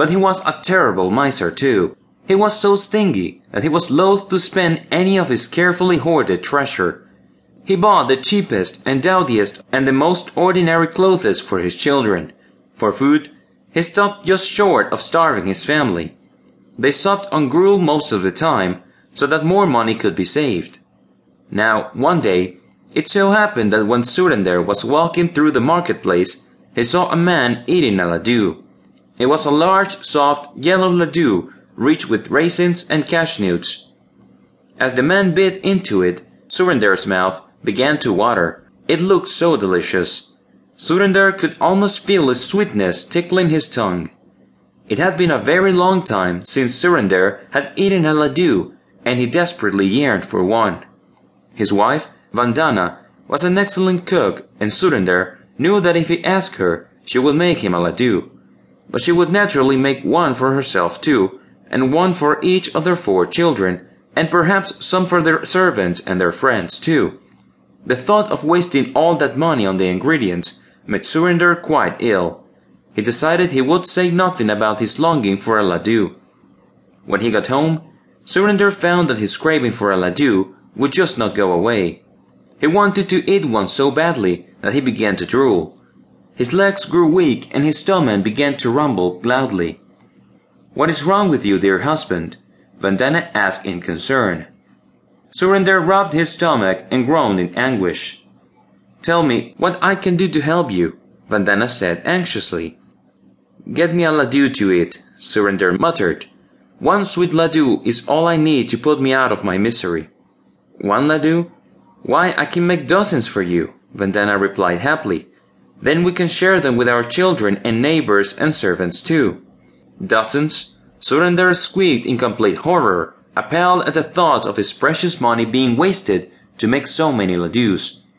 But he was a terrible miser too. He was so stingy that he was loath to spend any of his carefully hoarded treasure. He bought the cheapest and dowdiest and the most ordinary clothes for his children. For food, he stopped just short of starving his family. They supped on gruel most of the time, so that more money could be saved. Now, one day, it so happened that when Surender was walking through the marketplace, he saw a man eating a laddu. It was a large, soft, yellow laddu, rich with raisins and cashews. As the man bit into it, Surinder's mouth began to water. It looked so delicious. Surinder could almost feel the sweetness tickling his tongue. It had been a very long time since Surinder had eaten a laddu, and he desperately yearned for one. His wife, Vandana, was an excellent cook, and Surinder knew that if he asked her, she would make him a laddu. But she would naturally make one for herself too, and one for each of their four children, and perhaps some for their servants and their friends too. The thought of wasting all that money on the ingredients made Surender quite ill. He decided he would say nothing about his longing for a laddu. When he got home, Surender found that his craving for a laddu would just not go away. He wanted to eat one so badly that he began to drool. His legs grew weak and his stomach began to rumble loudly. What is wrong with you, dear husband? Vandana asked in concern. Surender rubbed his stomach and groaned in anguish. Tell me what I can do to help you, Vandana said anxiously. Get me a laddu to eat, Surender muttered. One sweet laddu is all I need to put me out of my misery. One laddu? Why, I can make dozens for you, Vandana replied happily. Then we can share them with our children and neighbors and servants too. Dozens? Surender squeaked in complete horror, appalled at the thought of his precious money being wasted to make so many laddus.